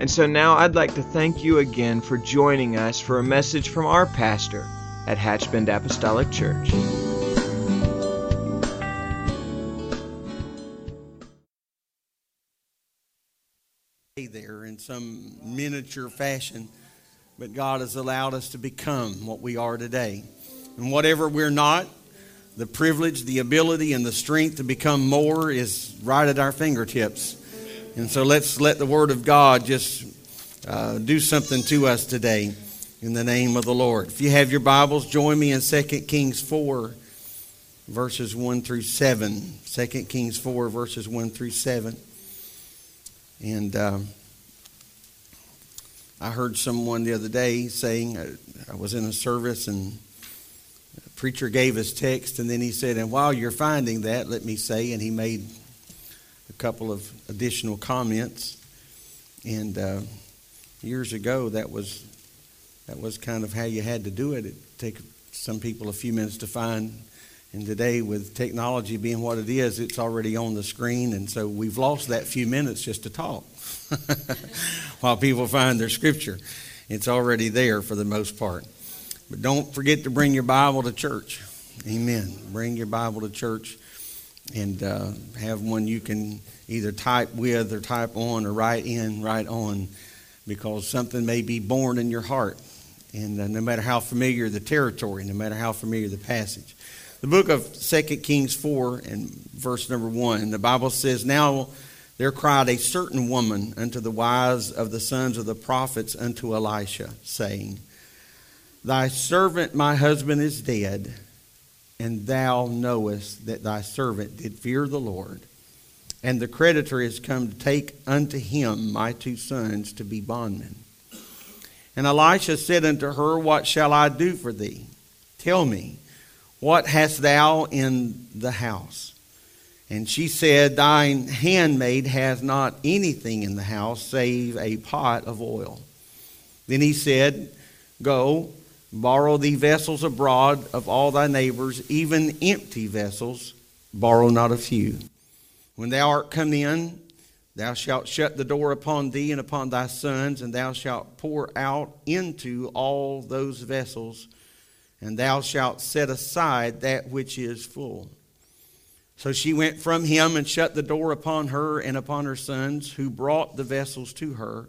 And so now I'd like to thank you again for joining us for a message from our pastor at Hatchbend Apostolic Church. There in some miniature fashion, but God has allowed us to become what we are today. And whatever we're not, the privilege, the ability, and the strength to become more is right at our fingertips. And so let's let the Word of God just uh, do something to us today in the name of the Lord. If you have your Bibles, join me in 2 Kings 4, verses 1 through 7. 2 Kings 4, verses 1 through 7. And um, I heard someone the other day saying, uh, I was in a service and the preacher gave his text, and then he said, And while you're finding that, let me say, and he made a couple of additional comments. And uh, years ago, that was that was kind of how you had to do it. It take some people a few minutes to find. And today, with technology being what it is, it's already on the screen, and so we've lost that few minutes just to talk while people find their scripture. It's already there for the most part. But don't forget to bring your Bible to church. Amen. Bring your Bible to church and uh, have one you can either type with or type on or write in, write on, because something may be born in your heart. And uh, no matter how familiar the territory, no matter how familiar the passage. The book of 2 Kings 4 and verse number 1, the Bible says, Now there cried a certain woman unto the wives of the sons of the prophets unto Elisha, saying, Thy servant my husband is dead and thou knowest that thy servant did fear the Lord. And the creditor is come to take unto him my two sons to be bondmen. And Elisha said unto her, What shall I do for thee? Tell me, what hast thou in the house? And she said, Thine handmaid has not anything in the house save a pot of oil. Then he said, Go Borrow thee vessels abroad of all thy neighbors, even empty vessels, borrow not a few. When thou art come in, thou shalt shut the door upon thee and upon thy sons, and thou shalt pour out into all those vessels, and thou shalt set aside that which is full. So she went from him and shut the door upon her and upon her sons, who brought the vessels to her,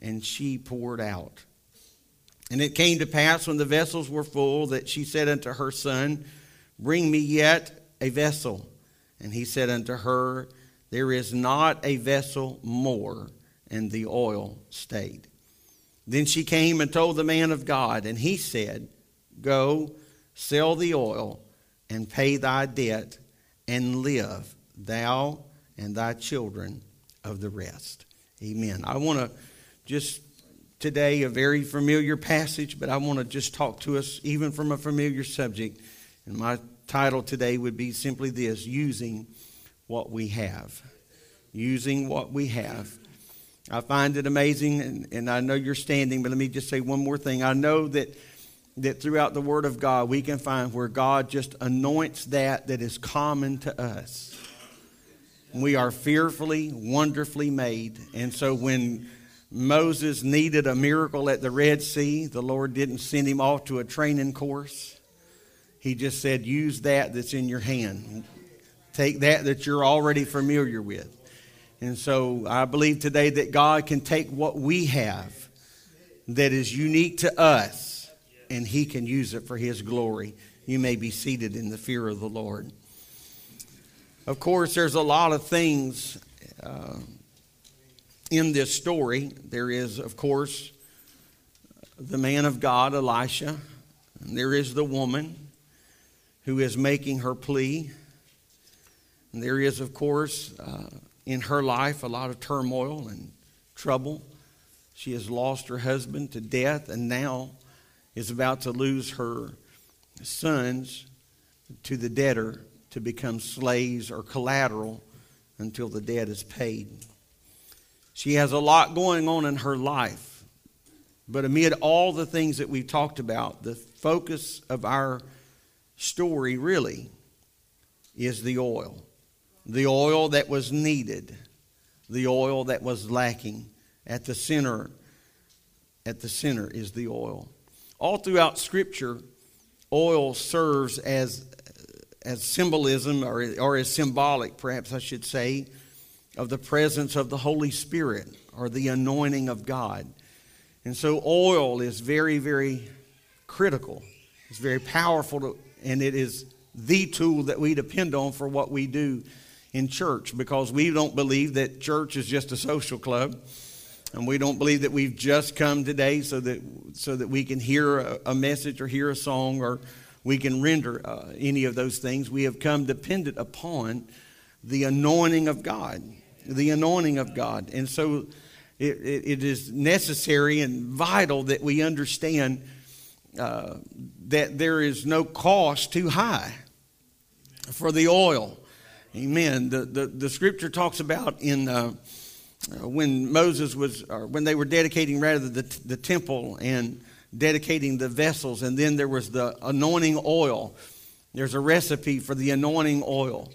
and she poured out. And it came to pass when the vessels were full that she said unto her son, Bring me yet a vessel. And he said unto her, There is not a vessel more. And the oil stayed. Then she came and told the man of God, and he said, Go, sell the oil, and pay thy debt, and live, thou and thy children of the rest. Amen. I want to just today a very familiar passage, but I want to just talk to us even from a familiar subject. And my title today would be simply this Using What We Have. Using What We Have. I find it amazing, and, and I know you're standing, but let me just say one more thing. I know that, that throughout the Word of God, we can find where God just anoints that that is common to us. We are fearfully, wonderfully made. And so when Moses needed a miracle at the Red Sea. The Lord didn't send him off to a training course. He just said, use that that's in your hand. Take that that you're already familiar with. And so I believe today that God can take what we have that is unique to us and He can use it for His glory. You may be seated in the fear of the Lord. Of course, there's a lot of things. Uh, in this story, there is, of course, the man of God, Elisha, and there is the woman who is making her plea. And there is, of course, uh, in her life a lot of turmoil and trouble. She has lost her husband to death and now is about to lose her sons to the debtor to become slaves or collateral until the debt is paid. She has a lot going on in her life. But amid all the things that we've talked about, the focus of our story really is the oil. The oil that was needed, the oil that was lacking. At the center, at the center is the oil. All throughout Scripture, oil serves as, as symbolism or, or as symbolic, perhaps I should say, of the presence of the Holy Spirit or the anointing of God. And so, oil is very, very critical. It's very powerful, to, and it is the tool that we depend on for what we do in church because we don't believe that church is just a social club. And we don't believe that we've just come today so that, so that we can hear a, a message or hear a song or we can render uh, any of those things. We have come dependent upon the anointing of God. The anointing of God. And so it, it, it is necessary and vital that we understand uh, that there is no cost too high for the oil. Amen. The, the, the scripture talks about in. Uh, uh, when Moses was, or when they were dedicating rather the, the temple and dedicating the vessels, and then there was the anointing oil. There's a recipe for the anointing oil,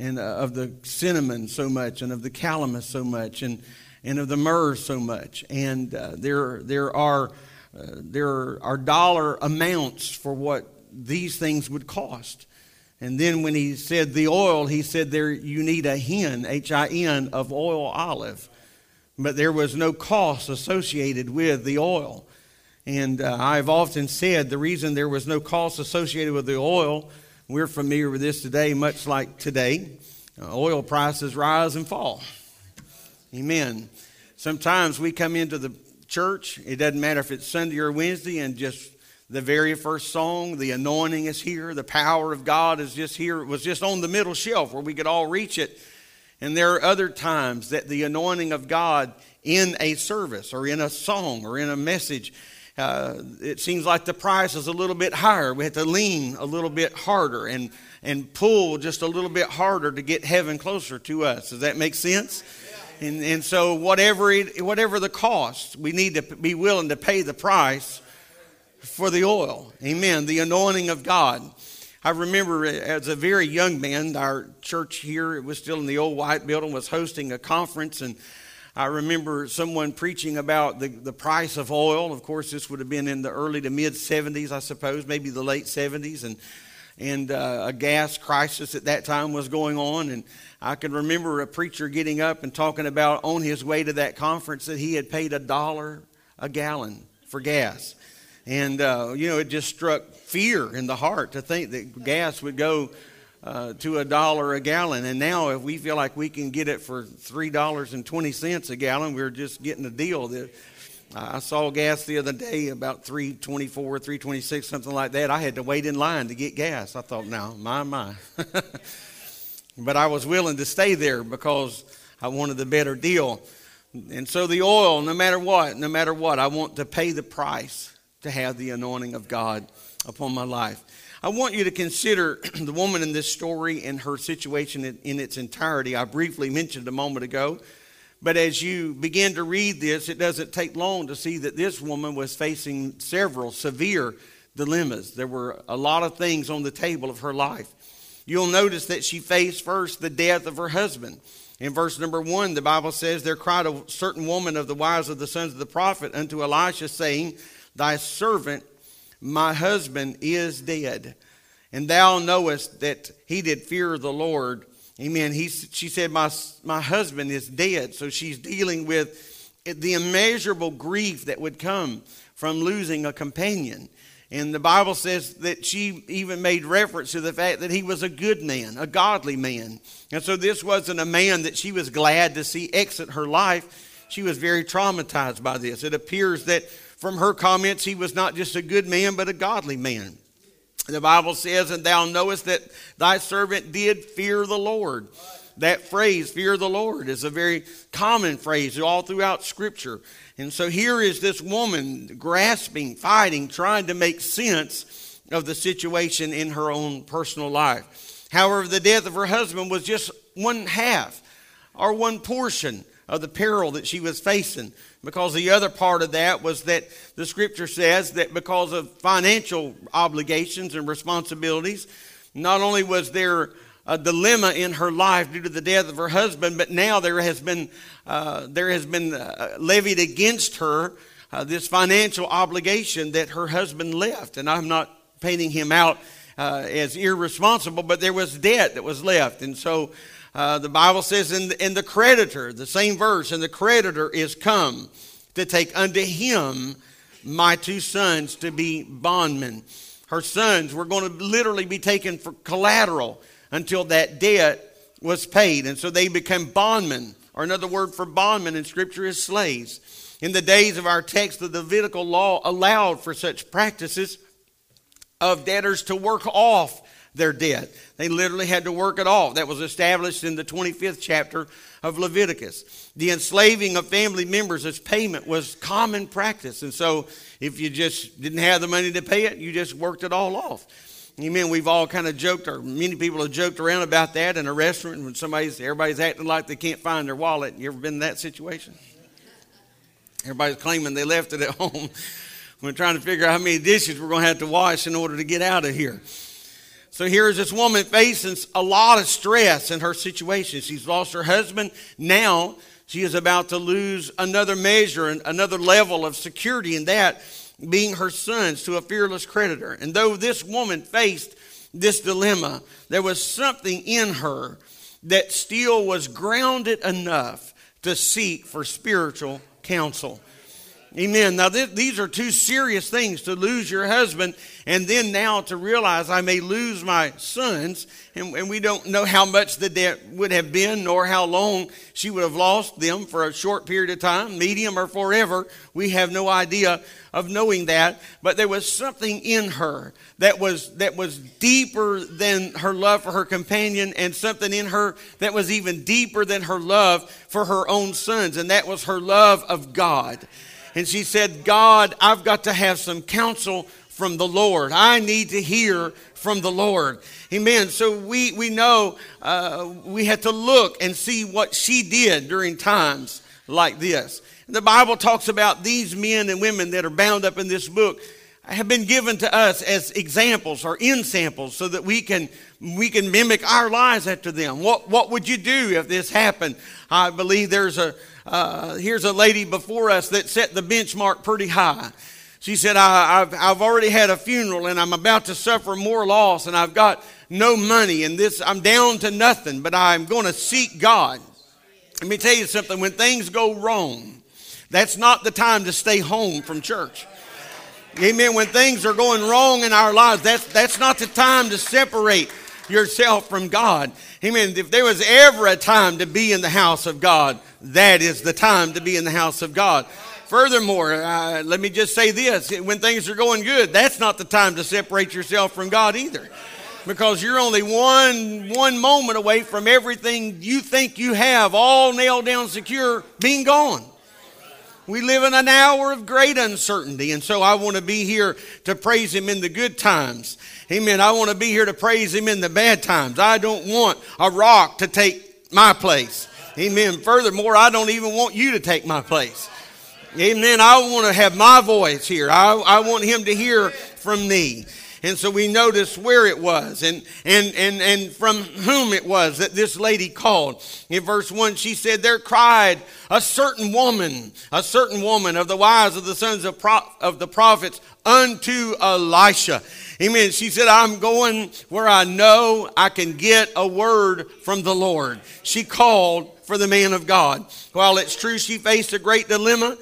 and uh, of the cinnamon so much, and of the calamus so much, and and of the myrrh so much, and uh, there there are uh, there are dollar amounts for what these things would cost. And then when he said the oil, he said there you need a hin, H I N, of oil olive. But there was no cost associated with the oil. And uh, I've often said the reason there was no cost associated with the oil, we're familiar with this today, much like today. Uh, oil prices rise and fall. Amen. Sometimes we come into the church, it doesn't matter if it's Sunday or Wednesday, and just the very first song, the anointing is here, the power of God is just here. It was just on the middle shelf where we could all reach it. And there are other times that the anointing of God in a service or in a song or in a message, uh, it seems like the price is a little bit higher. We have to lean a little bit harder and, and pull just a little bit harder to get heaven closer to us. Does that make sense? And, and so, whatever, it, whatever the cost, we need to be willing to pay the price for the oil. Amen. The anointing of God. I remember as a very young man, our church here, it was still in the old white building, was hosting a conference. And I remember someone preaching about the, the price of oil. Of course, this would have been in the early to mid 70s, I suppose, maybe the late 70s. And, and uh, a gas crisis at that time was going on. And I can remember a preacher getting up and talking about on his way to that conference that he had paid a dollar a gallon for gas. And, uh, you know, it just struck fear in the heart to think that gas would go uh, to a dollar a gallon. And now, if we feel like we can get it for $3.20 a gallon, we're just getting a deal. That, I saw gas the other day about 324, 326, something like that. I had to wait in line to get gas. I thought, now, my, my. but I was willing to stay there because I wanted the better deal. And so the oil, no matter what, no matter what, I want to pay the price to have the anointing of God upon my life. I want you to consider the woman in this story and her situation in, in, its entirety. I briefly mentioned a moment ago, but as you begin to read this, it doesn't take long to see that this woman was facing several severe dilemmas. There were a lot of things on the table of her life. You'll notice that she faced first the death of her husband. In verse number one, the Bible says, There cried a certain woman of the wives of the sons of the prophet unto Elisha, saying, Thy servant, my husband, is dead. And thou knowest that he did fear the Lord. Amen. He, she said, my, my husband is dead. So she's dealing with the immeasurable grief that would come from losing a companion. And the Bible says that she even made reference to the fact that he was a good man, a godly man. And so this wasn't a man that she was glad to see exit her life. She was very traumatized by this. It appears that from her comments, he was not just a good man, but a godly man. The Bible says, And thou knowest that thy servant did fear the Lord. that phrase, fear the Lord, is a very common phrase all throughout Scripture. And so here is this woman grasping, fighting, trying to make sense of the situation in her own personal life. However, the death of her husband was just one half or one portion of the peril that she was facing. Because the other part of that was that the scripture says that because of financial obligations and responsibilities, not only was there a dilemma in her life due to the death of her husband, but now there has been, uh, there has been uh, levied against her uh, this financial obligation that her husband left. And I'm not painting him out uh, as irresponsible, but there was debt that was left. And so uh, the Bible says, in the, in the creditor, the same verse, and the creditor is come to take unto him my two sons to be bondmen. Her sons were going to literally be taken for collateral until that debt was paid. And so they became bondmen, or another word for bondmen in Scripture is slaves. In the days of our text, the Levitical law allowed for such practices of debtors to work off their debt. They literally had to work it off. That was established in the 25th chapter of Leviticus. The enslaving of family members as payment was common practice. And so if you just didn't have the money to pay it, you just worked it all off. Amen. We've all kind of joked, or many people have joked around about that in a restaurant when somebody's everybody's acting like they can't find their wallet. You ever been in that situation? Everybody's claiming they left it at home. We're trying to figure out how many dishes we're going to have to wash in order to get out of here. So here is this woman facing a lot of stress in her situation. She's lost her husband. Now she is about to lose another measure and another level of security in that being her sons to a fearless creditor. And though this woman faced this dilemma, there was something in her that still was grounded enough to seek for spiritual counsel. Amen. Now, th- these are two serious things to lose your husband and then now to realize I may lose my sons. And, and, we don't know how much the debt would have been nor how long she would have lost them for a short period of time, medium or forever. We have no idea of knowing that. But there was something in her that was, that was deeper than her love for her companion and something in her that was even deeper than her love for her own sons. And that was her love of God and she said, God, I've got to have some counsel from the Lord. I need to hear from the Lord. Amen. So we, we know uh, we had to look and see what she did during times like this. The Bible talks about these men and women that are bound up in this book have been given to us as examples or in samples so that we can we can mimic our lives after them. What what would you do if this happened? I believe there's a uh, here's a lady before us that set the benchmark pretty high. She said, I, have I've already had a funeral and I'm about to suffer more loss and I've got no money and this, I'm down to nothing, but I'm going to seek God. Let me tell you something. When things go wrong, that's not the time to stay home from church. Amen. When things are going wrong in our lives, that's, that's not the time to separate yourself from God. Amen. If there was ever a time to be in the house of God, that is the time to be in the house of God. Furthermore, uh, let me just say this when things are going good, that's not the time to separate yourself from God either. Because you're only one, one moment away from everything you think you have all nailed down secure being gone. We live in an hour of great uncertainty, and so I want to be here to praise Him in the good times. Amen. I want to be here to praise Him in the bad times. I don't want a rock to take my place. Amen. Furthermore, I don't even want you to take my place. Amen. I want to have my voice here. I, I want him to hear from me. And so we notice where it was and, and, and, and from whom it was that this lady called. In verse 1, she said, There cried a certain woman, a certain woman of the wives of the sons of, pro- of the prophets unto Elisha. Amen. She said, I'm going where I know I can get a word from the Lord. She called for the man of God. While it's true she faced a great dilemma,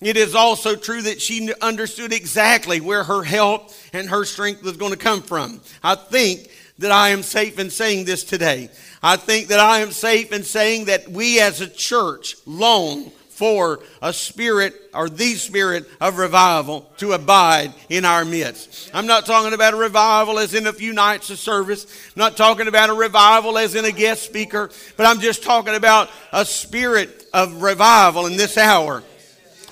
it is also true that she understood exactly where her help and her strength was going to come from. I think that I am safe in saying this today. I think that I am safe in saying that we as a church long for a spirit or the spirit of revival to abide in our midst. I'm not talking about a revival as in a few nights of service. I'm not talking about a revival as in a guest speaker, but I'm just talking about a spirit of revival in this hour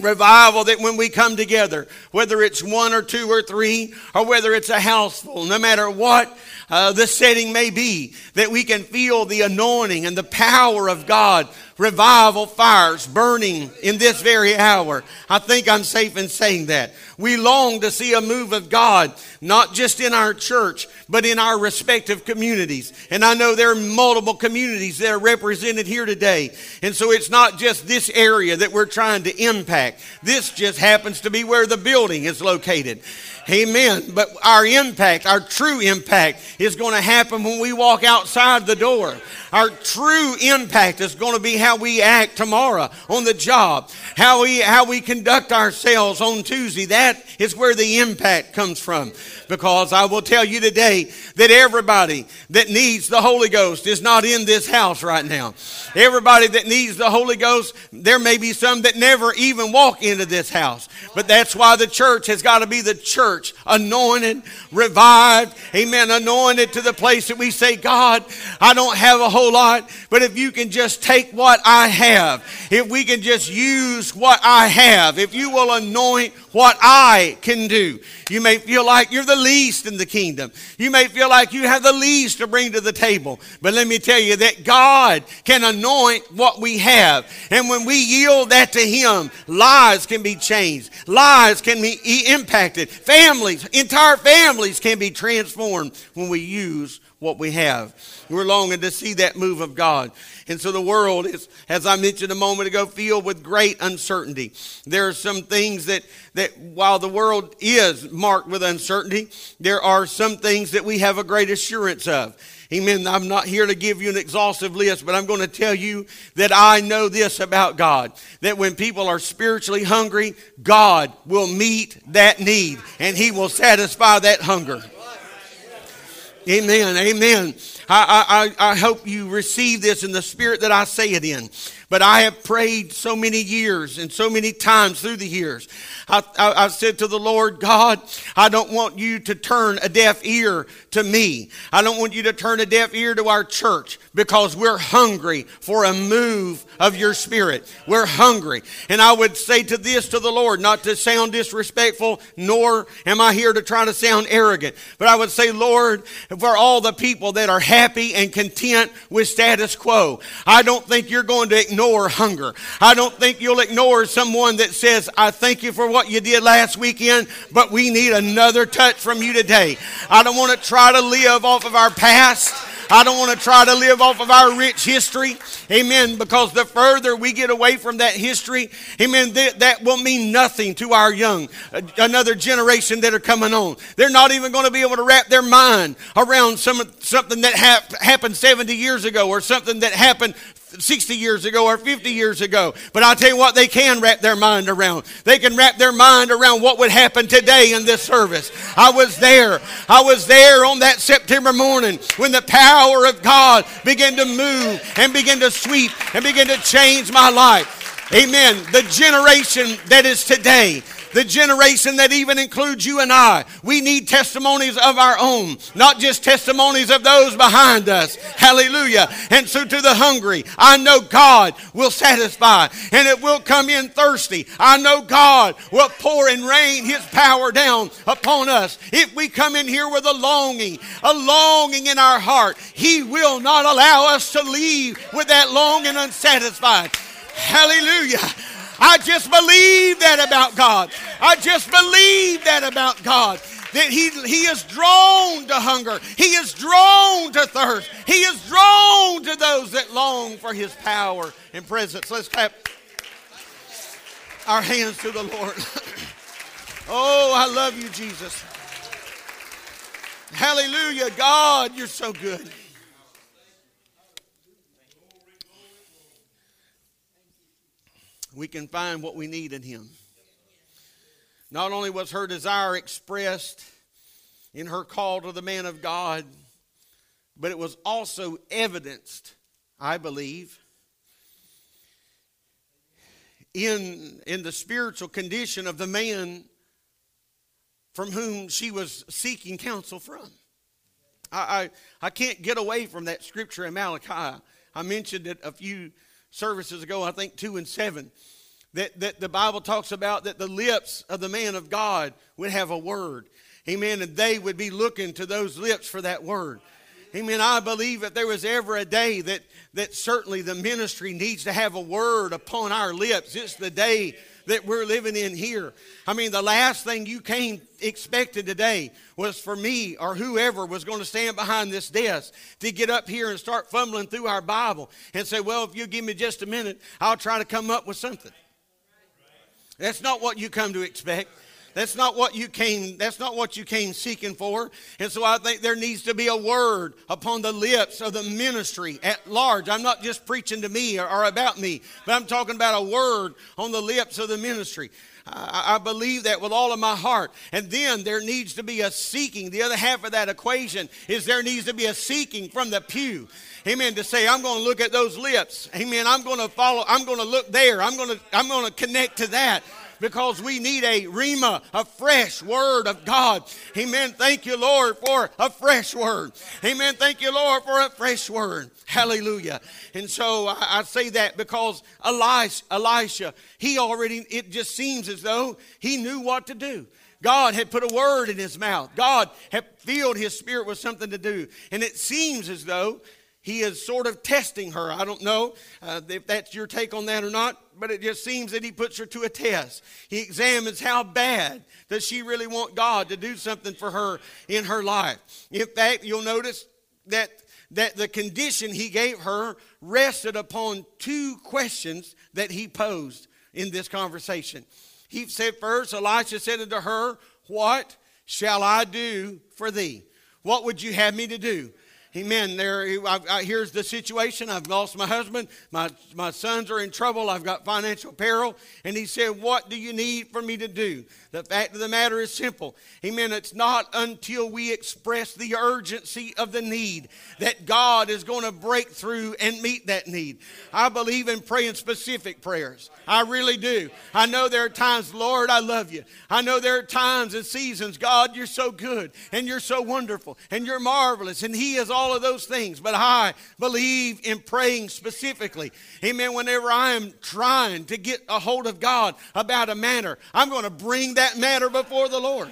revival that when we come together, whether it's one or two or three, or whether it's a house full, no matter what uh, the setting may be, that we can feel the anointing and the power of God revival fires burning in this very hour. I think I'm safe in saying that. We long to see a move of God, not just in our church, but in our respective communities. And I know there are multiple communities that are represented here today. And so it's not just this area that we're trying to impact. This just happens to be where the building is located. Amen. But our impact, our true impact, is going to happen when we walk outside the door. Our true impact is going to be how we act tomorrow on the job, how we, how we conduct ourselves on Tuesday. That is where the impact comes from. Because I will tell you today that everybody that needs the Holy Ghost is not in this house right now. Everybody that needs the Holy Ghost, there may be some that never even walk into this house. But that's why the church has got to be the church, anointed, revived, amen, anointed to the place that we say, God, I don't have a whole lot, but if you can just take what I have, if we can just use what I have, if you will anoint what I can do, you may feel like you're the least in the kingdom. You may feel like you have the least to bring to the table. But let me tell you that God can anoint what we have. And when we yield that to Him, lives can be changed, lives can be impacted, entire families can be transformed when we use what we have. We're longing to see that move of God. And so the world is, as I mentioned a moment ago, filled with great uncertainty. There are some things that, that while the world is marked with uncertainty, there are some things that we have a great assurance of. Amen. I'm not here to give you an exhaustive list, but I'm going to tell you that I know this about God that when people are spiritually hungry, God will meet that need and He will satisfy that hunger. Amen. Amen. I, I, I hope you receive this in the spirit that I say it in. But I have prayed so many years and so many times through the years. I, I, I, said to the Lord, God, I don't want you to turn a deaf ear to me. I don't want you to turn a deaf ear to our church because we're hungry for a move of your spirit. We're hungry. And I would say to this to the Lord, not to sound disrespectful, nor am I here to try to sound arrogant, but I would say, Lord, for all the people that are happy and content with status quo, I don't think you're going to ignore hunger. I don't think you'll ignore someone that says, I thank you for what you did last weekend, but we need another touch from you today. I don't want to try to live off of our past. I don't want to try to live off of our rich history. Amen. Because the further we get away from that history, amen, that, that will mean nothing to our young, uh, another generation that are coming on. They're not even going to be able to wrap their mind around some, something that hap- happened 70 years ago or something that happened 60 years ago or 50 years ago. But I'll tell you what, they can wrap their mind around. They can wrap their mind around what would happen today in this service. I was there. I was there on that September morning when the power of God began to move and begin to sweep and begin to change my life. Amen. The generation that is today the generation that even includes you and I. We need testimonies of our own, not just testimonies of those behind us. Hallelujah. And so to the hungry, I know God will satisfy and it will come in thirsty. I know God will pour and rain his power down upon us. If we come in here with a longing, a longing in our heart, he will not allow us to leave with that long and unsatisfied. Hallelujah. I just believe that about God. I just believe that about God. That he, he is drawn to hunger. He is drawn to thirst. He is drawn to those that long for his power and presence. Let's clap our hands to the Lord. oh, I love you, Jesus. Hallelujah. God, you're so good. We can find what we need in Him. Not only was her desire expressed in her call to the man of God, but it was also evidenced, I believe, in, in the spiritual condition of the man from whom she was seeking counsel from. I, I, I can't get away from that scripture in Malachi. I mentioned it a few services ago, I think two and seven, that, that the Bible talks about that the lips of the man of God would have a word. Amen. And they would be looking to those lips for that word. Amen. I believe if there was ever a day that, that certainly the ministry needs to have a word upon our lips, it's the day that we're living in here. I mean, the last thing you came expected today was for me or whoever was going to stand behind this desk to get up here and start fumbling through our Bible and say, well, if you give me just a minute, I'll try to come up with something. That's not what you come to expect. That's not what you came, that's not what you came seeking for. And so I think there needs to be a word upon the lips of the ministry at large. I'm not just preaching to me or, or about me, but I'm talking about a word on the lips of the ministry. I, I believe that with all of my heart. And then there needs to be a seeking. The other half of that equation is there needs to be a seeking from the pew. Amen. To say, I'm going to look at those lips. Amen. I'm going to follow. I'm going to look there. I'm going to, I'm going to connect to that because we need a rhema, a fresh word of God. Amen. Thank you, Lord, for a fresh word. Amen. Thank you, Lord, for a fresh word. Hallelujah. And so I, I say that because Elisha, Elisha, he already, it just seems as though he knew what to do. God had put a word in his mouth. God had filled his spirit with something to do. And it seems as though he is sort of testing her. I don't know uh, if that's your take on that or not, but it just seems that he puts her to a test. He examines how bad does she really want God to do something for her in her life. In fact, you'll notice that that the condition he gave her rested upon two questions that he posed in this conversation. He said first, Elisha said unto her, What shall I do for thee? What would you have me to do? Amen. There, I, I, here's the situation. I've lost my husband. My, my sons are in trouble. I've got financial peril. And he said, What do you need for me to do? The fact of the matter is simple. Amen. It's not until we express the urgency of the need that God is going to break through and meet that need. I believe in praying specific prayers. I really do. I know there are times, Lord, I love you. I know there are times and seasons, God, you're so good and you're so wonderful and you're marvelous and He is all of those things. But I believe in praying specifically. Amen. Whenever I am trying to get a hold of God about a matter, I'm going to bring that matter before the Lord.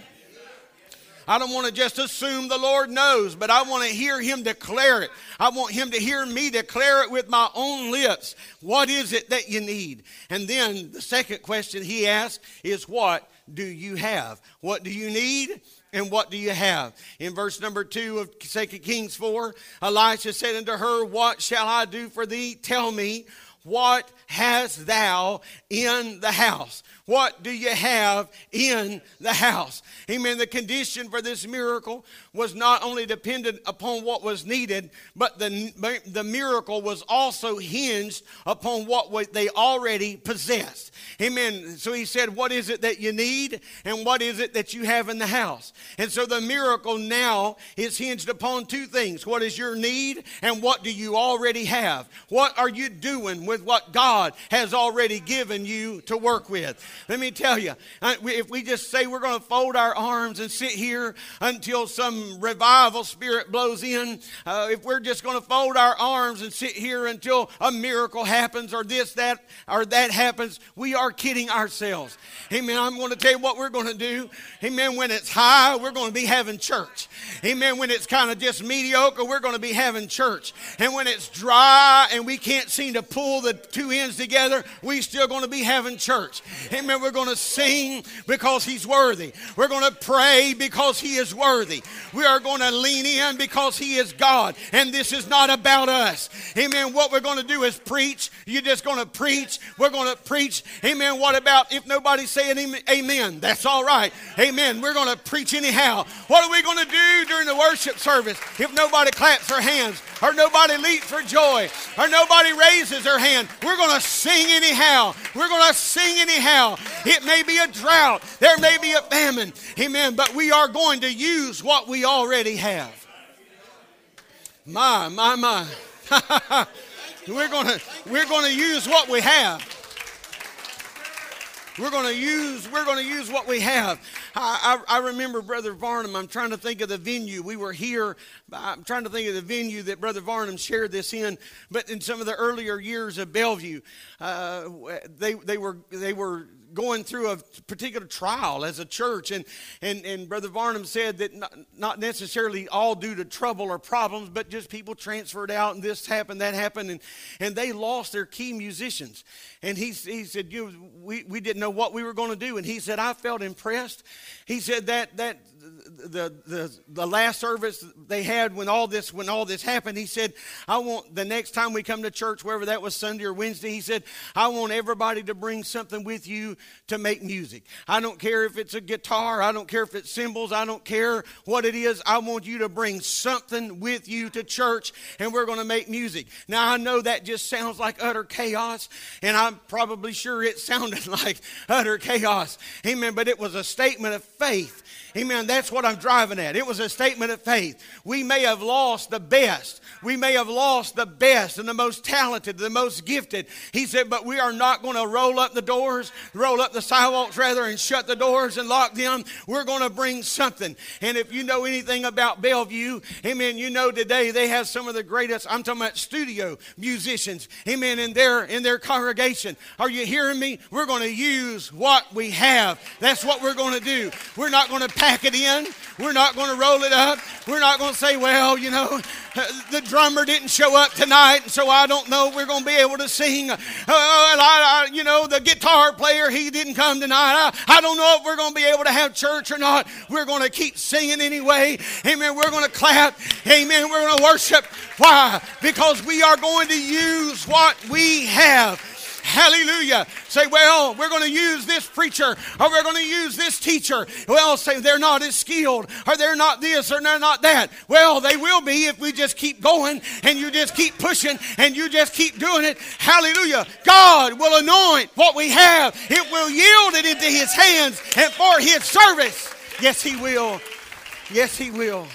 I don't want to just assume the Lord knows, but I want to hear Him declare it. I want Him to hear me declare it with my own lips. What is it that you need? And then the second question He asks is, What do you have? What do you need? And what do you have? In verse number two of 2 Kings 4, Elisha said unto her, What shall I do for thee? Tell me, what hast thou in the house? What do you have in the house? Amen. The condition for this miracle was not only dependent upon what was needed, but the, the miracle was also hinged upon what they already possessed. Amen. So he said, What is it that you need? And what is it that you have in the house? And so the miracle now is hinged upon two things what is your need, and what do you already have? What are you doing with what God has already given you to work with? Let me tell you, uh, if we just say we're going to fold our arms and sit here until some revival spirit blows in, uh, if we're just going to fold our arms and sit here until a miracle happens or this, that, or that happens, we are kidding ourselves. Amen. I'm going to tell you what we're going to do. Amen. When it's high, we're going to be having church. Amen. When it's kind of just mediocre, we're going to be having church. And when it's dry and we can't seem to pull the two ends together, we're still going to be having church. Amen. Amen. We're going to sing because He's worthy. We're going to pray because He is worthy. We are going to lean in because He is God. And this is not about us. Amen. What we're going to do is preach. You're just going to preach. We're going to preach. Amen. What about if nobody's saying amen? That's all right. Amen. We're going to preach anyhow. What are we going to do during the worship service if nobody claps their hands or nobody leaps for joy or nobody raises their hand? We're going to sing anyhow. We're going to sing anyhow. It may be a drought, there may be a famine. Amen. But we are going to use what we already have. My, my, my. we're going to we're going to use what we have. We're going to use we're going to use what we have. I, I, I, remember Brother Varnum. I'm trying to think of the venue. We were here. I'm trying to think of the venue that Brother Varnum shared this in. But in some of the earlier years of Bellevue, uh, they they were they were going through a particular trial as a church. And, and, and Brother Varnum said that not, not necessarily all due to trouble or problems, but just people transferred out and this happened, that happened. And, and they lost their key musicians. And he, he said, you, we, we didn't know what we were going to do. And he said, I felt impressed. He said that, that the, the, the last service they had when all this when all this happened he said i want the next time we come to church wherever that was sunday or wednesday he said i want everybody to bring something with you to make music. I don't care if it's a guitar i don't care if it's cymbals i don't care what it is. I want you to bring something with you to church and we're going to make music. Now i know that just sounds like utter chaos and i'm probably sure it sounded like utter chaos. Amen. But it was a statement of faith. Amen. That's what I'm driving at. It was a statement of faith. We may have lost the best. We may have lost the best and the most talented, the most gifted. He said, but we are not going to roll up the doors, roll up the sidewalks rather, and shut the doors and lock them. We're going to bring something. And if you know anything about Bellevue, amen, you know today they have some of the greatest, I'm talking about studio musicians, amen, in their, in their congregation. Are you hearing me? We're going to use what we have. That's what we're going to do. We're not going to pack it in. We're not going to roll it up. We're not going to say, well, you know, the drummer didn't show up tonight, and so I don't know we're going to be able to sing. Uh, I, I, you know, the guitar player, he didn't come tonight. I, I don't know if we're going to be able to have church or not. We're going to keep singing anyway. Amen. We're going to clap. Amen. We're going to worship. Why? Because we are going to use what we have. Hallelujah. Say, well, we're going to use this preacher or we're going to use this teacher. Well, say they're not as skilled or they're not this or they're not that. Well, they will be if we just keep going and you just keep pushing and you just keep doing it. Hallelujah. God will anoint what we have, it will yield it into His hands and for His service. Yes, He will. Yes, He will.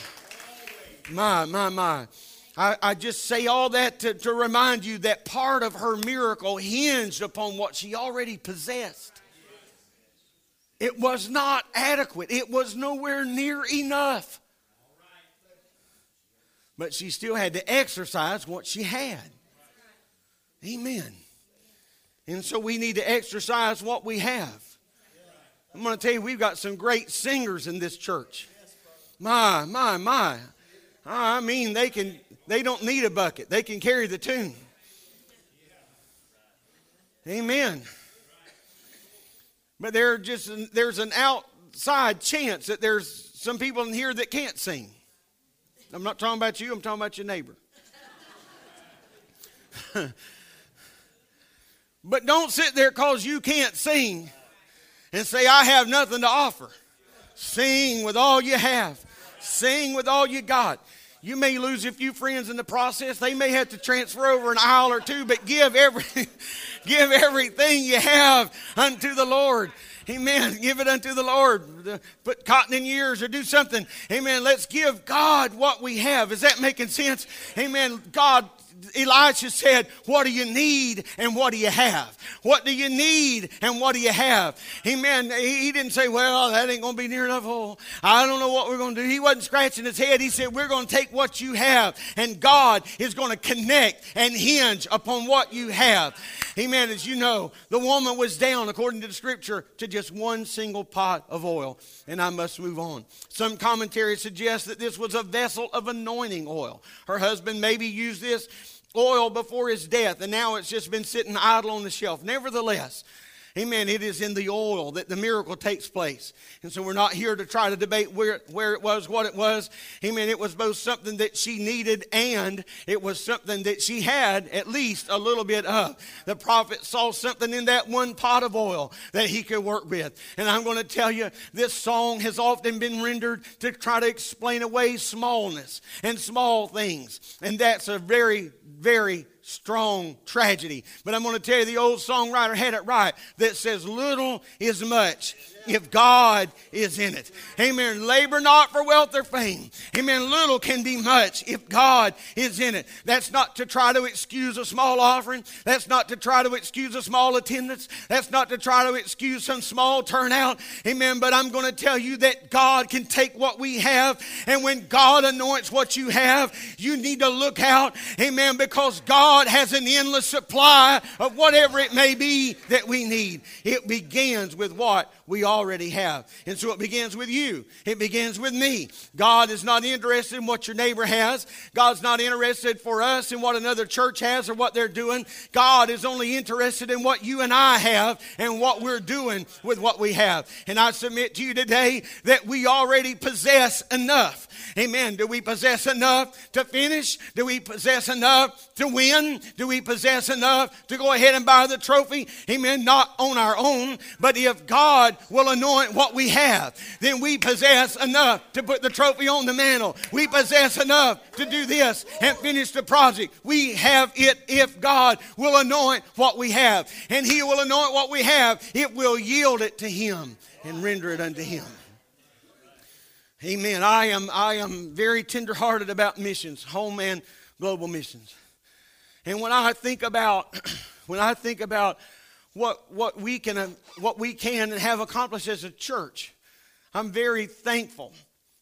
My, my, my. I, I just say all that to, to remind you that part of her miracle hinged upon what she already possessed. It was not adequate, it was nowhere near enough. But she still had to exercise what she had. Amen. And so we need to exercise what we have. I'm going to tell you, we've got some great singers in this church. My, my, my. I mean, they can they don't need a bucket, they can carry the tune. Amen. But there just there's an outside chance that there's some people in here that can't sing. I'm not talking about you, I'm talking about your neighbor. but don't sit there because you can't sing and say, I have nothing to offer. Sing with all you have, sing with all you got. You may lose a few friends in the process. They may have to transfer over an aisle or two, but give every, give everything you have unto the Lord. Amen. Give it unto the Lord. Put cotton in years or do something. Amen. Let's give God what we have. Is that making sense? Amen. God Elisha said, What do you need and what do you have? What do you need and what do you have? Amen. He didn't say, Well, that ain't going to be near enough. Oh, I don't know what we're going to do. He wasn't scratching his head. He said, We're going to take what you have, and God is going to connect and hinge upon what you have. Amen. As you know, the woman was down, according to the scripture, to just one single pot of oil. And I must move on. Some commentaries suggest that this was a vessel of anointing oil. Her husband maybe used this oil before his death, and now it's just been sitting idle on the shelf. Nevertheless, Amen. It is in the oil that the miracle takes place. And so we're not here to try to debate where, where it was, what it was. Amen. It was both something that she needed and it was something that she had at least a little bit of. The prophet saw something in that one pot of oil that he could work with. And I'm going to tell you, this song has often been rendered to try to explain away smallness and small things. And that's a very, very strong tragedy. But I'm going to tell you, the old songwriter had it right that says, Little is much if God is in it. Amen. Labor not for wealth or fame. Amen. Little can be much if God is in it. That's not to try to excuse a small offering. That's not to try to excuse a small attendance. That's not to try to excuse some small turnout. Amen. But I'm going to tell you that God can take what we have, and when God anoints what you have, you need to look out. Amen. Because God has an endless supply of whatever it may be that we need. It begins with what we already have. And so it begins with you, it begins with me. God is not interested in what your neighbor has, God's not interested for us in what another church has or what they're doing. God is only interested in what you and I have and what we're doing with what we have. And I submit to you today that we already possess enough. Amen. Do we possess enough to finish? Do we possess enough to win? Do we possess enough to go ahead and buy the trophy? Amen. Not on our own, but if God will anoint what we have, then we possess enough to put the trophy on the mantle. We possess enough to do this and finish the project. We have it if God will anoint what we have. And He will anoint what we have, it will yield it to Him and render it unto Him. Amen. I am, I am very tenderhearted about missions, home and global missions. And when I think about, when I think about what, what, we can, what we can and have accomplished as a church. I'm very thankful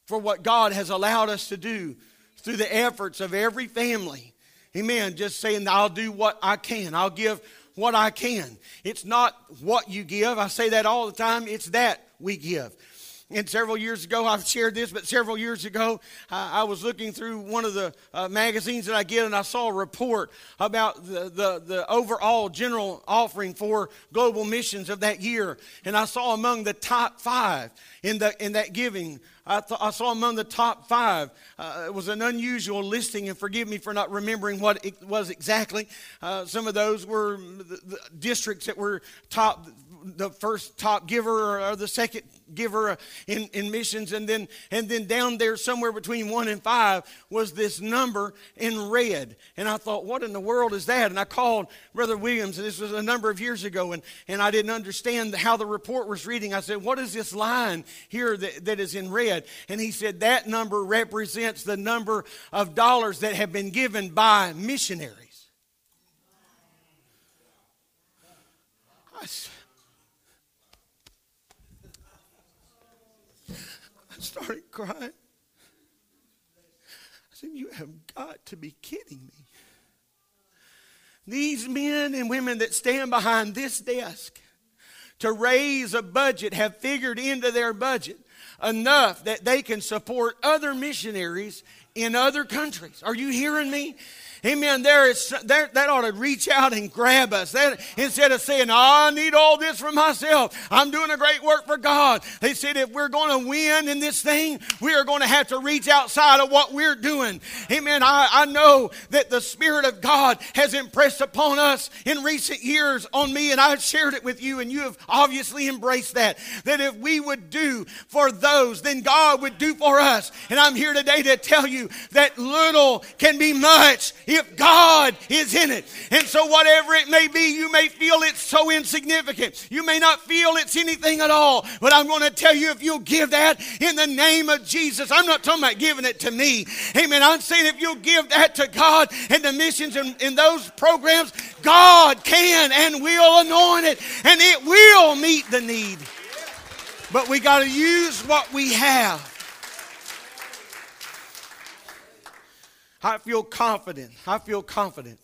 for what God has allowed us to do through the efforts of every family. Amen. Just saying, I'll do what I can, I'll give what I can. It's not what you give. I say that all the time. It's that we give. And several years ago, I've shared this, but several years ago, I, I was looking through one of the uh, magazines that I get, and I saw a report about the, the, the overall general offering for global missions of that year. And I saw among the top five in, the, in that giving, I, th- I saw among the top five, uh, it was an unusual listing, and forgive me for not remembering what it was exactly. Uh, some of those were the, the districts that were top the first top giver or the second giver in, in missions. And then and then down there somewhere between one and five was this number in red. And i thought what in the world is that? And i called brother williams and this was a number of years ago and, and i didn't understand how the report was reading. I said what is this line here that, that is in red? And he said that number represents the number of dollars that have been given by missionaries. I, started crying. I said, You have got to be kidding me. These men and women that stand behind this desk to raise a budget have figured into their budget enough that they can support other missionaries in other countries. Are you hearing me? Amen. There is there, that ought to reach out and grab us. That, instead of saying, oh, "I need all this for myself," I'm doing a great work for God. They said, if we're going to win in this thing, we are going to have to reach outside of what we're doing. Amen. I, I know that the Spirit of God has impressed upon us in recent years on me, and I've shared it with you, and you have obviously embraced that. That if we would do for those, then God would do for us. And I'm here today to tell you that little can be much if God is in it. And so, whatever it may be, you may feel it's so insignificant. You may not feel it's anything at all. But I'm going to tell you if you'll give that in the name of Jesus, I'm not talking about giving it to me. Amen. I'm saying if you'll give that to God and the missions and, in those programs, God can and will anoint it and it will meet the need. But we got to use what we have. I feel confident. I feel confident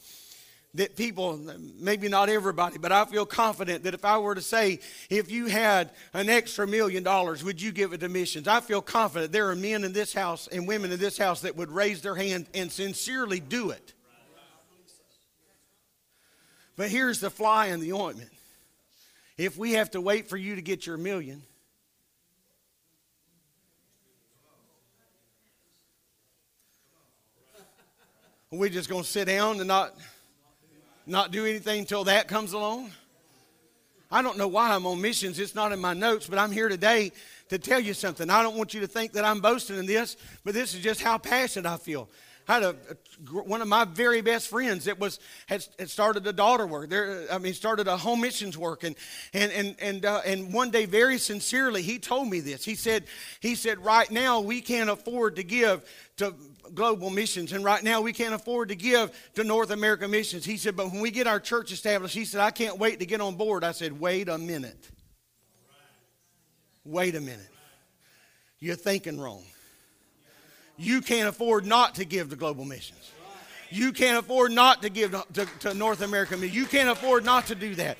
that people, maybe not everybody, but I feel confident that if I were to say, if you had an extra million dollars, would you give it to missions? I feel confident there are men in this house and women in this house that would raise their hand and sincerely do it. But here's the fly in the ointment. If we have to wait for you to get your million, We just going to sit down and not, not do anything until that comes along? I don't know why I'm on missions. It's not in my notes, but I'm here today to tell you something. I don't want you to think that I'm boasting in this, but this is just how passionate I feel. I had a, a, one of my very best friends that was had, had started a daughter work. There, I mean, started a home missions work, and and and and uh, and one day, very sincerely, he told me this. He said, he said, right now we can't afford to give to global missions, and right now we can't afford to give to North America missions. He said, but when we get our church established, he said, I can't wait to get on board. I said, wait a minute. Wait a minute. You're thinking wrong. You can't afford not to give to global missions. You can't afford not to give to, to, to North America. You can't afford not to do that.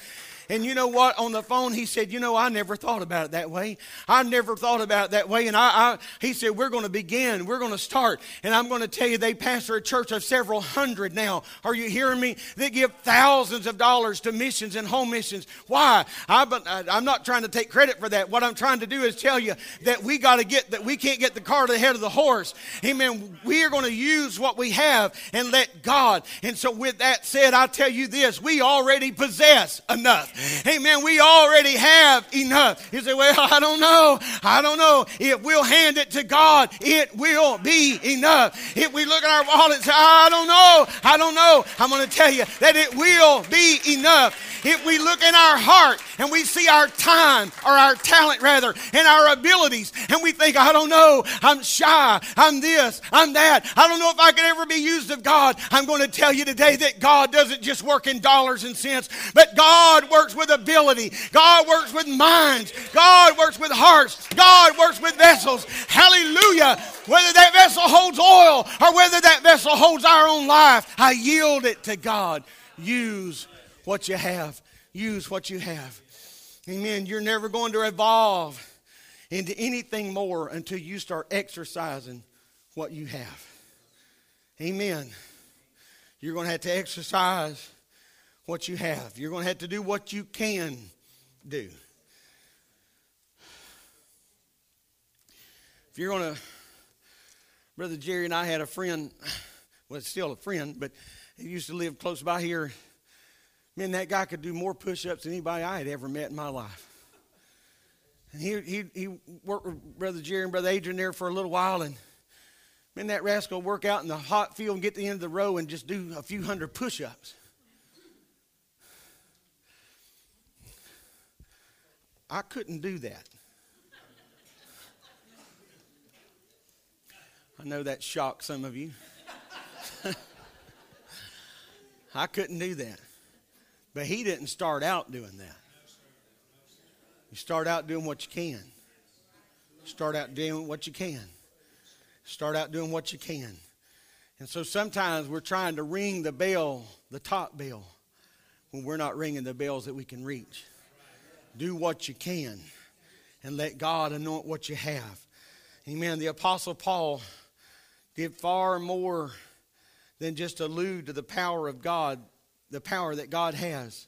And you know what? On the phone, he said, You know, I never thought about it that way. I never thought about it that way. And I, I he said, We're going to begin. We're going to start. And I'm going to tell you, they pastor a church of several hundred now. Are you hearing me? They give thousands of dollars to missions and home missions. Why? I, uh, I'm not trying to take credit for that. What I'm trying to do is tell you that we got to get that we can't get the cart ahead of the horse. Amen. We are going to use what we have and let God. And so, with that said, I tell you this we already possess enough. Amen. We already have enough. You say, well, I don't know. I don't know. If we'll hand it to God, it will be enough. If we look at our wallet and say, ah, I don't know. I don't know. I'm going to tell you that it will be enough. If we look in our heart and we see our time or our talent rather and our abilities and we think, I don't know. I'm shy. I'm this. I'm that. I don't know if I could ever be used of God. I'm going to tell you today that God doesn't just work in dollars and cents, but God works works with ability. God works with minds. God works with hearts. God works with vessels. Hallelujah. Whether that vessel holds oil or whether that vessel holds our own life, I yield it to God. Use what you have. Use what you have. Amen. You're never going to evolve into anything more until you start exercising what you have. Amen. You're going to have to exercise what you have. You're going to have to do what you can do. If you're going to, Brother Jerry and I had a friend, well, still a friend, but he used to live close by here. Man, that guy could do more push ups than anybody I had ever met in my life. And he, he, he worked with Brother Jerry and Brother Adrian there for a little while, and man, that rascal would work out in the hot field and get to the end of the row and just do a few hundred push ups. I couldn't do that. I know that shocked some of you. I couldn't do that. But he didn't start out doing that. You start out doing what you can. Start out doing what you can. Start out doing what you can. And so sometimes we're trying to ring the bell, the top bell, when we're not ringing the bells that we can reach do what you can and let God anoint what you have. Amen. The Apostle Paul did far more than just allude to the power of God, the power that God has.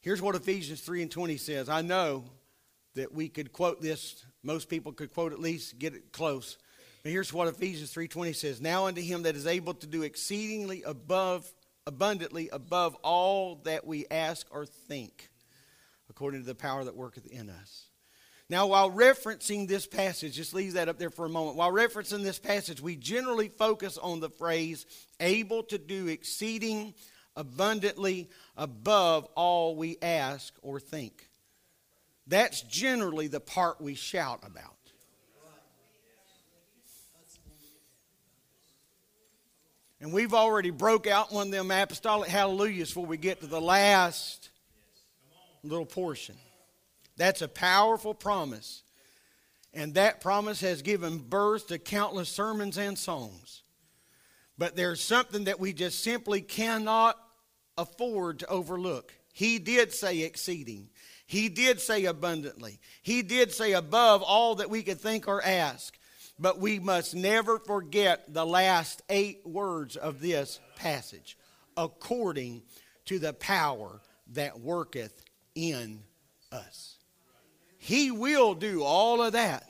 Here's what Ephesians 3 and 20 says. I know that we could quote this, most people could quote at least, get it close. But here's what Ephesians 3:20 says, "Now unto him that is able to do exceedingly above abundantly above all that we ask or think." According to the power that worketh in us. Now, while referencing this passage, just leave that up there for a moment. While referencing this passage, we generally focus on the phrase able to do exceeding abundantly above all we ask or think. That's generally the part we shout about. And we've already broke out one of them apostolic hallelujahs before we get to the last little portion. That's a powerful promise. And that promise has given birth to countless sermons and songs. But there's something that we just simply cannot afford to overlook. He did say exceeding. He did say abundantly. He did say above all that we could think or ask. But we must never forget the last eight words of this passage according to the power that worketh in us. He will do all of that,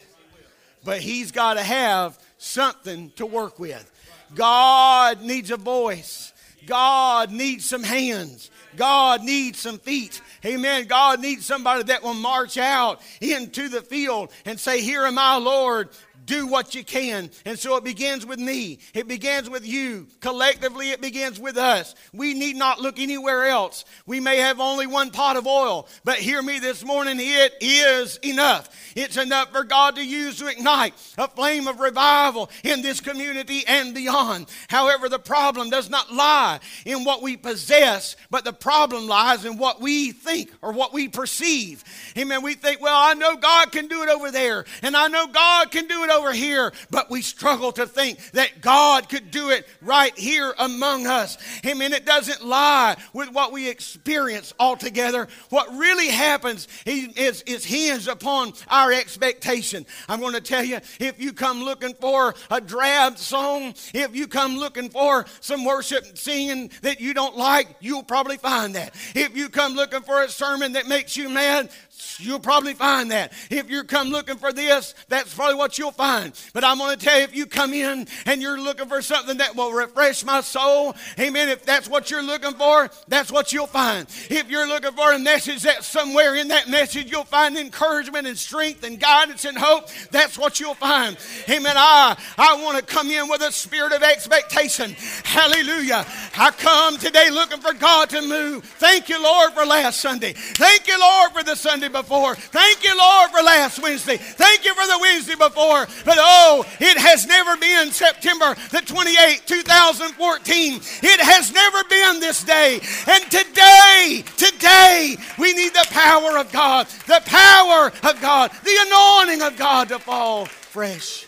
but He's got to have something to work with. God needs a voice. God needs some hands. God needs some feet. Amen. God needs somebody that will march out into the field and say, Here am I, Lord. Do what you can. And so it begins with me. It begins with you. Collectively, it begins with us. We need not look anywhere else. We may have only one pot of oil, but hear me this morning, it is enough. It's enough for God to use to ignite a flame of revival in this community and beyond. However, the problem does not lie in what we possess, but the problem lies in what we think or what we perceive. Amen. We think, well, I know God can do it over there, and I know God can do it over here, but we struggle to think that God could do it right here among us. Amen. It doesn't lie with what we experience altogether. What really happens is, is hinged upon our expectation. I'm going to tell you if you come looking for a drab song, if you come looking for some worship singing that you don't like, you'll probably find that. If you come looking for a sermon that makes you mad, You'll probably find that. If you come looking for this, that's probably what you'll find. But I'm going to tell you, if you come in and you're looking for something that will refresh my soul, amen, if that's what you're looking for, that's what you'll find. If you're looking for a message that somewhere in that message you'll find encouragement and strength and guidance and hope, that's what you'll find. Amen. I, I want to come in with a spirit of expectation. Hallelujah. I come today looking for God to move. Thank you, Lord, for last Sunday. Thank you, Lord, for the Sunday before. Thank you, Lord, for last Wednesday. Thank you for the Wednesday before. But oh, it has never been September the 28th, 2014. It has never been this day. And today, today, we need the power of God, the power of God, the anointing of God to fall fresh.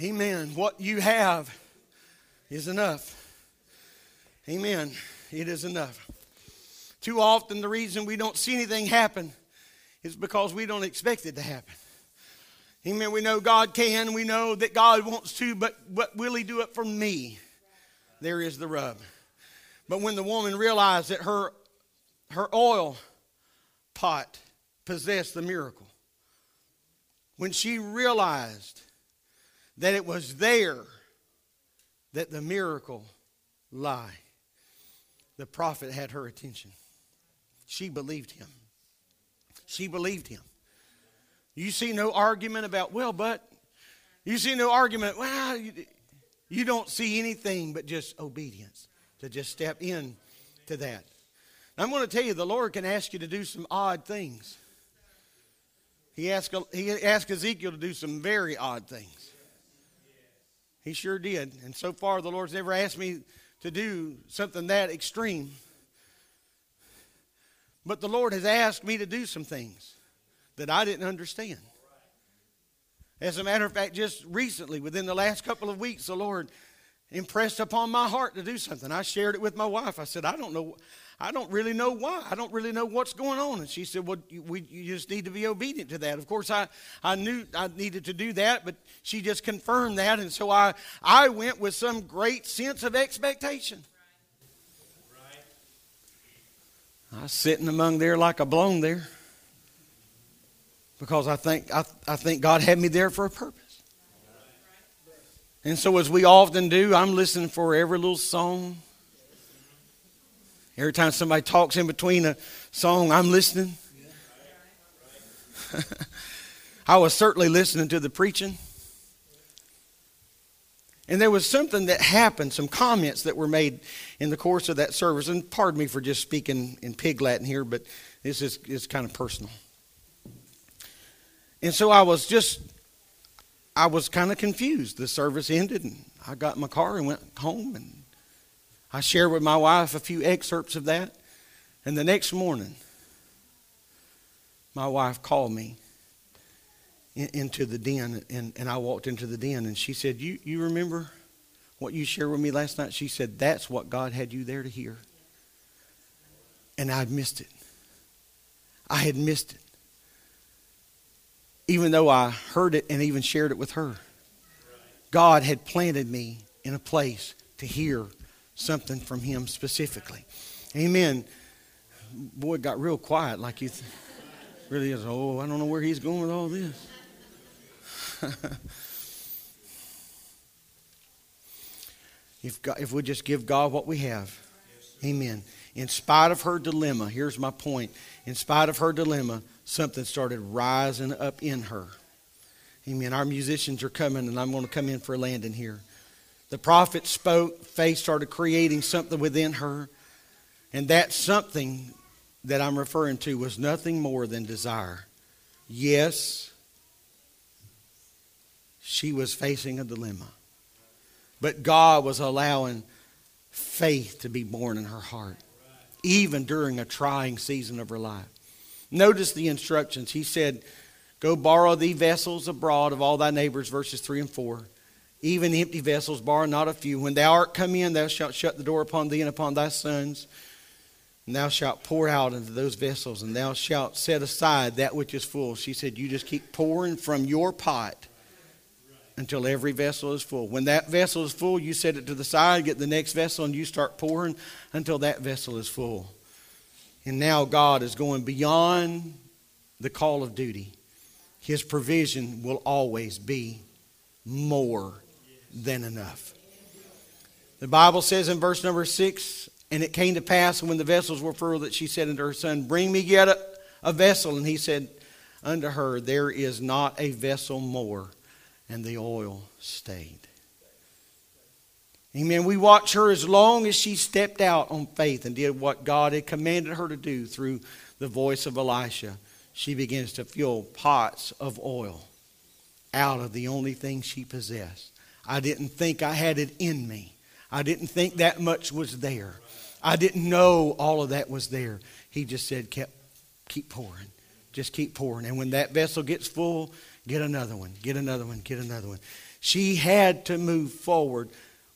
Amen. What you have is enough. Amen. It is enough. Too often, the reason we don't see anything happen is because we don't expect it to happen. Amen. We know God can, we know that God wants to, but, but will He do it for me? There is the rub. But when the woman realized that her, her oil pot possessed the miracle, when she realized that it was there that the miracle lie, the prophet had her attention. She believed him. She believed him. You see no argument about, well, but. You see no argument, well, you, you don't see anything but just obedience to just step in to that. I'm going to tell you, the Lord can ask you to do some odd things. He asked, he asked Ezekiel to do some very odd things. He sure did. And so far, the Lord's never asked me to do something that extreme. But the Lord has asked me to do some things that I didn't understand. As a matter of fact, just recently, within the last couple of weeks, the Lord impressed upon my heart to do something. I shared it with my wife. I said, I don't know. I don't really know why. I don't really know what's going on. And she said, Well, you, we, you just need to be obedient to that. Of course, I, I knew I needed to do that, but she just confirmed that. And so I, I went with some great sense of expectation. I was sitting among there like a blown there because I think, I, I think God had me there for a purpose. And so, as we often do, I'm listening for every little song. Every time somebody talks in between a song, I'm listening. I was certainly listening to the preaching. And there was something that happened, some comments that were made in the course of that service. And pardon me for just speaking in pig Latin here, but this is, is kind of personal. And so I was just, I was kind of confused. The service ended, and I got in my car and went home. And I shared with my wife a few excerpts of that. And the next morning, my wife called me in, into the den, and, and I walked into the den, and she said, you, you remember what you shared with me last night? She said, That's what God had you there to hear. And I'd missed it. I had missed it. Even though I heard it and even shared it with her, God had planted me in a place to hear something from Him specifically. Amen. Boy, it got real quiet like you th- really is. Oh, I don't know where he's going with all this. if, God, if we just give God what we have. Amen. In spite of her dilemma, here's my point. In spite of her dilemma, something started rising up in her. Amen. Our musicians are coming, and I'm going to come in for a landing here. The prophet spoke, faith started creating something within her, and that something that I'm referring to was nothing more than desire. Yes, she was facing a dilemma, but God was allowing faith to be born in her heart, even during a trying season of her life. Notice the instructions. He said, Go borrow thee vessels abroad of all thy neighbors, verses 3 and 4. Even empty vessels, borrow not a few. When thou art come in, thou shalt shut the door upon thee and upon thy sons. And thou shalt pour out into those vessels, and thou shalt set aside that which is full. She said, You just keep pouring from your pot until every vessel is full. When that vessel is full, you set it to the side, get the next vessel, and you start pouring until that vessel is full. And now God is going beyond the call of duty. His provision will always be more than enough. The Bible says in verse number six, and it came to pass when the vessels were full that she said unto her son, Bring me yet a, a vessel. And he said unto her, There is not a vessel more. And the oil stayed. Amen. We watch her as long as she stepped out on faith and did what God had commanded her to do through the voice of Elisha she begins to fill pots of oil out of the only thing she possessed. I didn't think I had it in me. I didn't think that much was there. I didn't know all of that was there. He just said, kept, keep pouring. Just keep pouring. And when that vessel gets full, get another one, get another one, get another one. She had to move forward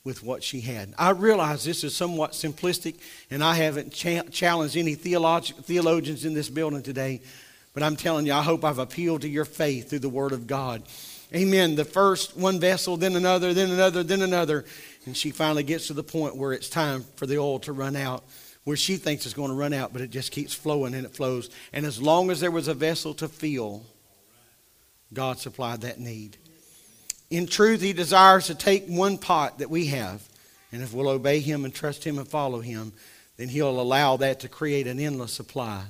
with what she had. I realize this is somewhat simplistic, and I haven't cha- challenged any theolog- theologians in this building today. But I'm telling you, I hope I've appealed to your faith through the Word of God. Amen. The first one vessel, then another, then another, then another. And she finally gets to the point where it's time for the oil to run out, where she thinks it's going to run out, but it just keeps flowing and it flows. And as long as there was a vessel to fill, God supplied that need. In truth, He desires to take one pot that we have, and if we'll obey Him and trust Him and follow Him, then He'll allow that to create an endless supply.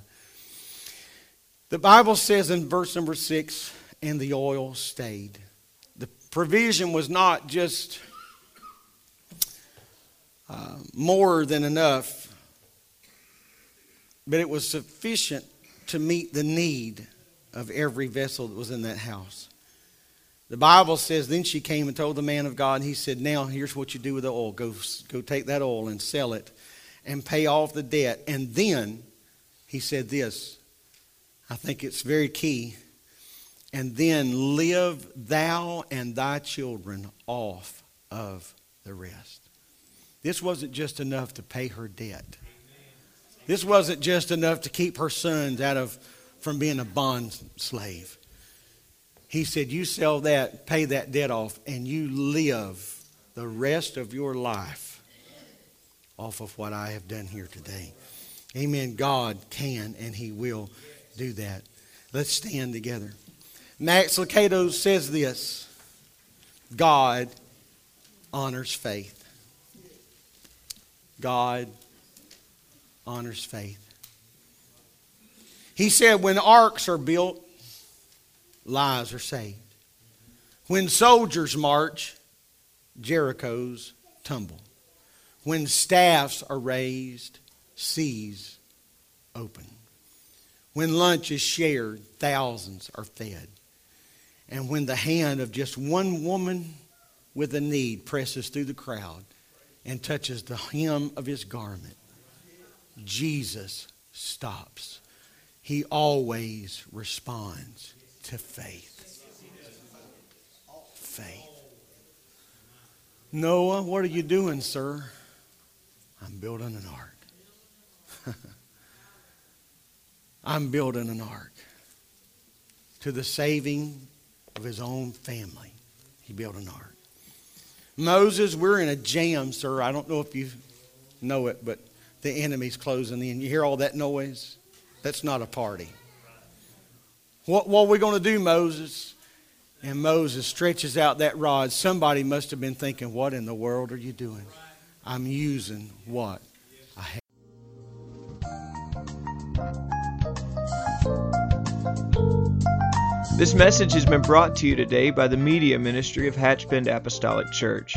The Bible says in verse number six, and the oil stayed. The provision was not just uh, more than enough, but it was sufficient to meet the need of every vessel that was in that house. The Bible says, then she came and told the man of God, and he said, Now here's what you do with the oil. Go, go take that oil and sell it and pay off the debt. And then he said this I think it's very key. And then live thou and thy children off of the rest. This wasn't just enough to pay her debt. This wasn't just enough to keep her sons out of from being a bond slave. He said, You sell that, pay that debt off, and you live the rest of your life off of what I have done here today. Amen. God can and He will do that. Let's stand together. Max Lucado says this God honors faith. God honors faith. He said, when arks are built, lives are saved. When soldiers march, Jericho's tumble. When staffs are raised, seas open. When lunch is shared, thousands are fed. And when the hand of just one woman with a need presses through the crowd and touches the hem of his garment, Jesus stops. He always responds to faith. Faith. Noah, what are you doing, sir? I'm building an ark. I'm building an ark to the saving of his own family. He built an ark. Moses, we're in a jam, sir. I don't know if you know it, but the enemy's closing in. You hear all that noise? That's not a party. What, what are we going to do, Moses? And Moses stretches out that rod. Somebody must have been thinking, What in the world are you doing? I'm using what This message has been brought to you today by the media ministry of Hatchbend Apostolic Church.